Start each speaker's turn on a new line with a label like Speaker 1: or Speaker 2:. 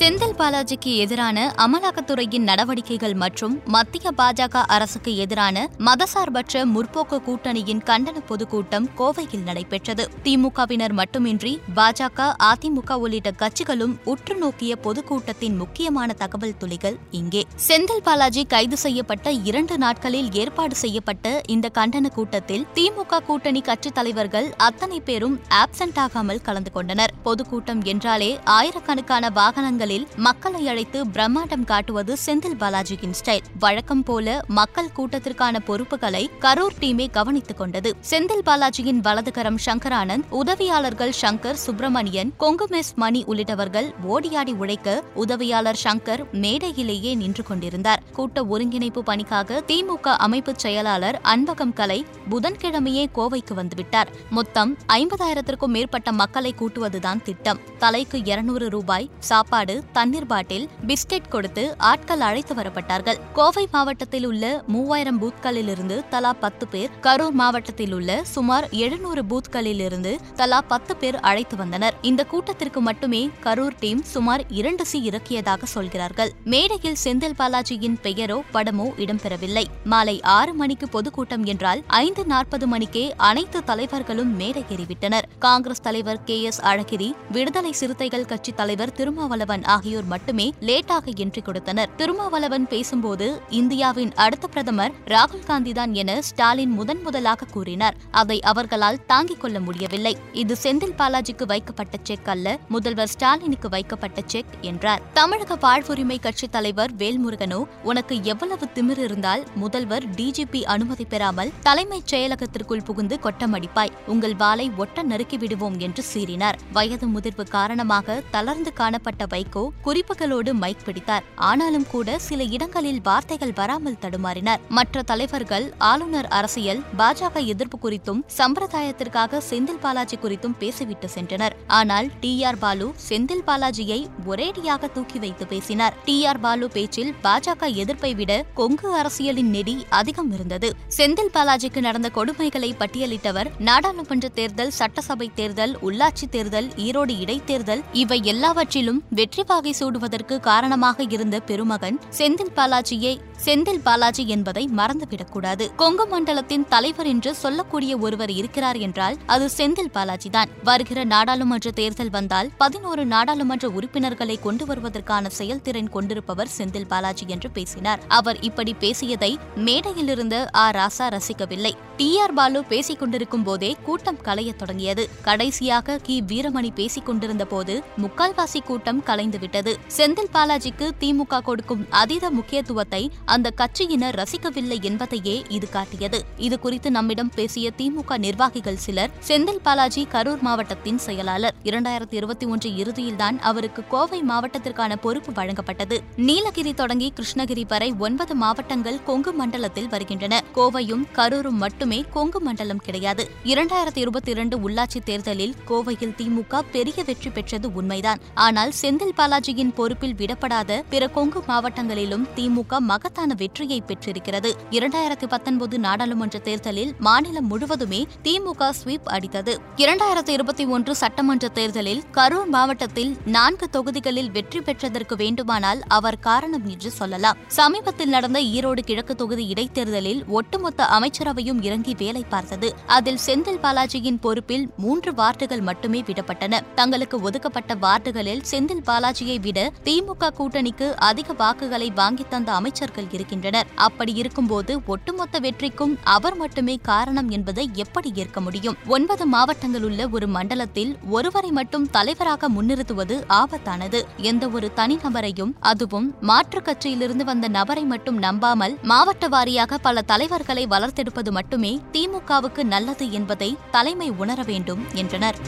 Speaker 1: செந்தில் பாலாஜிக்கு எதிரான அமலாக்கத்துறையின் நடவடிக்கைகள் மற்றும் மத்திய பாஜக அரசுக்கு எதிரான மதசார்பற்ற முற்போக்கு கூட்டணியின் கண்டன பொதுக்கூட்டம் கோவையில் நடைபெற்றது. திமுகவினர் மட்டுமின்றி பாஜக அதிமுக உள்ளிட்ட கட்சிகளும் உற்று நோக்கிய பொதுக்கூட்டத்தின் முக்கியமான தகவல் துளிகள் இங்கே. செந்தில் பாலாஜி கைது செய்யப்பட்ட இரண்டு நாட்களில் ஏற்பாடு செய்யப்பட்ட இந்த கண்டன கூட்டத்தில் திமுக கூட்டணி கட்சித் தலைவர்கள் அத்தனை பேரும் ஆப்சென்ட் ஆகாமல் கலந்து கொண்டனர். பொதுக்கூட்டம் என்றாலே ஆயிரக்கணக்கான வாகனங்கள் வாகனங்களில் மக்களை அழைத்து பிரம்மாண்டம் காட்டுவது செந்தில் பாலாஜியின் ஸ்டைல். வழக்கம் போல மக்கள் கூட்டத்திற்கான பொறுப்புகளை கரூர் டீமே கவனித்துக் கொண்டது. செந்தில் பாலாஜியின் வலதுகரம் சங்கரானந்த் உதவியாளர்கள் சங்கர் சுப்பிரமணியன் கொங்குமெஸ் மணி உள்ளிட்டவர்கள் ஓடியாடி உழைக்க உதவியாளர் சங்கர் மேடையிலேயே நின்று கொண்டிருந்தார். கூட்ட ஒருங்கிணைப்பு பணிக்காக திமுக அமைப்பு செயலாளர் அன்பகம் கலை புதன்கிழமையே கோவைக்கு வந்துவிட்டார். மொத்தம் ஐம்பதாயிரத்திற்கும் மேற்பட்ட மக்களை கூட்டுவதுதான் திட்டம். தலைக்கு இருநூறு ரூபாய் சாப்பாடு தண்ணீர் பாட்டில் பிஸ்கெட் கொடுத்து ஆட்கள் அழைத்து வரப்பட்டார்கள். கோவை மாவட்டத்தில் உள்ள மூவாயிரம் பூத்களிலிருந்து தலா பத்து பேர் கரூர் மாவட்டத்தில் உள்ள சுமார் எழுநூறு பூத்களிலிருந்து தலா பத்து பேர் அழைத்து வந்தனர். இந்த கூட்டத்திற்கு மட்டுமே கரூர் டீம் சுமார் இரண்டு சி இறக்கியதாக சொல்கிறார்கள். மேடையில் செந்தில் பாலாஜியின் பெயரோ படமோ இடம்பெறவில்லை. மாலை ஆறு மணிக்கு பொதுக்கூட்டம் என்றால் ஐந்து நாற்பது மணிக்கே அனைத்து தலைவர்களும் மேடையேறிவிட்டனர் காங்கிரஸ் தலைவர் கே எஸ் அழகிரி விடுதலை சிறுத்தைகள் கட்சி தலைவர் திருமாவளவன் ஆகியோர் மட்டுமே லேட்டாக என்ட்ரி கொடுத்தனர். திருமாவளவன் பேசும்போது இந்தியாவின் அடுத்த பிரதமர் ராகுல் காந்திதான் என ஸ்டாலின் முதன் முதலாக கூறினார். அதை அவர்களால் தாங்கிக் கொள்ள முடியவில்லை. இது செந்தில் பாலாஜிக்கு வைக்கப்பட்ட செக் அல்ல முதல்வர் ஸ்டாலினுக்கு வைக்கப்பட்ட செக் என்றார். தமிழக வாழ்வுரிமை கட்சித் தலைவர் வேல்முருகனோ உனக்கு எவ்வளவு திமிர் இருந்தால் முதல்வர் டிஜிபி அனுமதி பெறாமல் தலைமைச் செயலகத்திற்குள் புகுந்து கொட்டமடிப்பாய். உங்கள் வாளை ஒட்ட நறுக்கி விடுவோம் என்று சீறினார். வயது முதிர்வு காரணமாக தளர்ந்து காணப்பட்ட வைகோ குறிப்புகளோடு மைக் பிடித்தார். ஆனாலும் கூட சில இடங்களில் வார்த்தைகள் வராமல் தடுமாறினார். மற்ற தலைவர்கள் ஆளுநர் அரசியல் பாஜக எதிர்ப்பு குறித்தும் சம்பிரதாயத்திற்காக செந்தில் பாலாஜி குறித்தும் பேசிவிட்டு சென்றனர். ஆனால் டி ஆர் பாலு செந்தில் பாலாஜியை ஒரேடியாக தூக்கி வைத்து பேசினார். டி ஆர் பாலு பேச்சில் பாஜக எதிர்ப்பை விட கொங்கு அரசியலின் நெடி அதிகம் இருந்தது. செந்தில் பாலாஜிக்கு நடந்த கொடுமைகளை பட்டியலிட்டவர் நாடாளுமன்ற தேர்தல் சட்டசபை தேர்தல் உள்ளாட்சி தேர்தல் ஈரோடு இடைத்தேர்தல் இவை எல்லாவற்றிலும் வெற்றி பாகை சூடுவதற்கு காரணமாக இருந்த பெருமகன் செந்தில் பாலாஜியை செந்தில் பாலாஜி என்பதை மறந்துவிடக்கூடாது. கொங்கு மண்டலத்தின் தலைவர் என்று சொல்லக்கூடிய ஒருவர் இருக்கிறார் என்றால் அது செந்தில் பாலாஜி தான் வருகிற நாடாளுமன்ற தேர்தல் வந்தால் பதினோரு நாடாளுமன்ற உறுப்பினர்களை கொண்டு வருவதற்கான செயல்திறன் கொண்டிருப்பவர் செந்தில் பாலாஜி என்று பேசினார். அவர் இப்படி பேசியதை மேடையில் இருந்த ஆ. ராசா ரசிக்கவில்லை. டி. ஆர். பாலு பேசிக் கொண்டிருக்கும் போதே கூட்டம் கலையத் தொடங்கியது. கடைசியாக கி. வீரமணி பேசிக் கொண்டிருந்த போது முக்கால்வாசி கூட்டம் கலைந்துவிட்டது செந்தில் பாலாஜிக்கு திமுக கொடுக்கும் அதீத முக்கியத்துவத்தை அந்த கட்சியினர் ரசிக்கவில்லை என்பதையே இது காட்டியது. இது குறித்து நம்மிடம் பேசிய திமுக நிர்வாகிகள் சிலர் செந்தில் பாலாஜி கரூர் மாவட்டத்தின் செயலாளர். இரண்டாயிரத்தி இருபத்தி ஒன்று இறுதியில்தான் அவருக்கு கோவை மாவட்டத்திற்கான பொறுப்பு வழங்கப்பட்டது. நீலகிரி தொடங்கி கிருஷ்ணகிரி வரை ஒன்பது மாவட்டங்கள் கொங்கு மண்டலத்தில் வருகின்றன. கோவையும் கரூரும் மட்டுமே கொங்கு மண்டலம் கிடையாது. இரண்டாயிரத்தி இருபத்தி இரண்டு உள்ளாட்சி தேர்தலில் கோவையில் திமுக பெரிய வெற்றி பெற்றது உண்மைதான். ஆனால் செந்தில் பாலாஜியின் பொறுப்பில் விடப்படாத பிற கொங்கு மாவட்டங்களிலும் திமுக மகத்தான வெற்றியை பெற்றிருக்கிறது. இரண்டாயிரத்தி பத்தொன்பது நாடாளுமன்ற தேர்தலில் மாநிலம் முழுவதுமே திமுக ஸ்வீப் அடித்தது. இரண்டாயிரத்தி இருபத்தி ஒன்று சட்டமன்ற தேர்தலில் கரூர் மாவட்டத்தில் நான்கு தொகுதிகளில் வெற்றி பெற்றதற்கு வேண்டுமானால் அவர் காரணம் என்று சொல்லலாம். சமீபத்தில் நடந்த ஈரோடு கிழக்கு தொகுதி இடைத்தேர்தலில் ஒட்டுமொத்த அமைச்சரவையும் இறங்கி வேலை பார்த்தது. அதில் செந்தில் பாலாஜியின் பொறுப்பில் மூன்று வார்டுகள் மட்டுமே விடப்பட்டன. தங்களுக்கு ஒதுக்கப்பட்ட வார்டுகளில் செந்தில் பாலாஜி பாலாஜியை விட திமுக கூட்டணிக்கு அதிக வாக்குகளை வாங்கி தந்த அமைச்சர்கள் இருக்கின்றனர். அப்படி இருக்கும்போது ஒட்டுமொத்த வெற்றிக்கும் அவர் மட்டுமே காரணம் என்பதை எப்படி ஏற்க முடியும்? ஒன்பது மாவட்டங்கள் உள்ள ஒரு மண்டலத்தில் ஒருவரை மட்டும் தலைவராக முன்னிறுத்துவது ஆபத்தானது. எந்த ஒரு தனிநபரையும் அதுவும் மாற்றுக் கட்சியிலிருந்து வந்த நபரை மட்டும் நம்பாமல் மாவட்ட வாரியாக பல தலைவர்களை வளர்த்தெடுப்பது மட்டுமே திமுகவுக்கு நல்லது என்பதை தலைமை உணர வேண்டும் என்றனர்.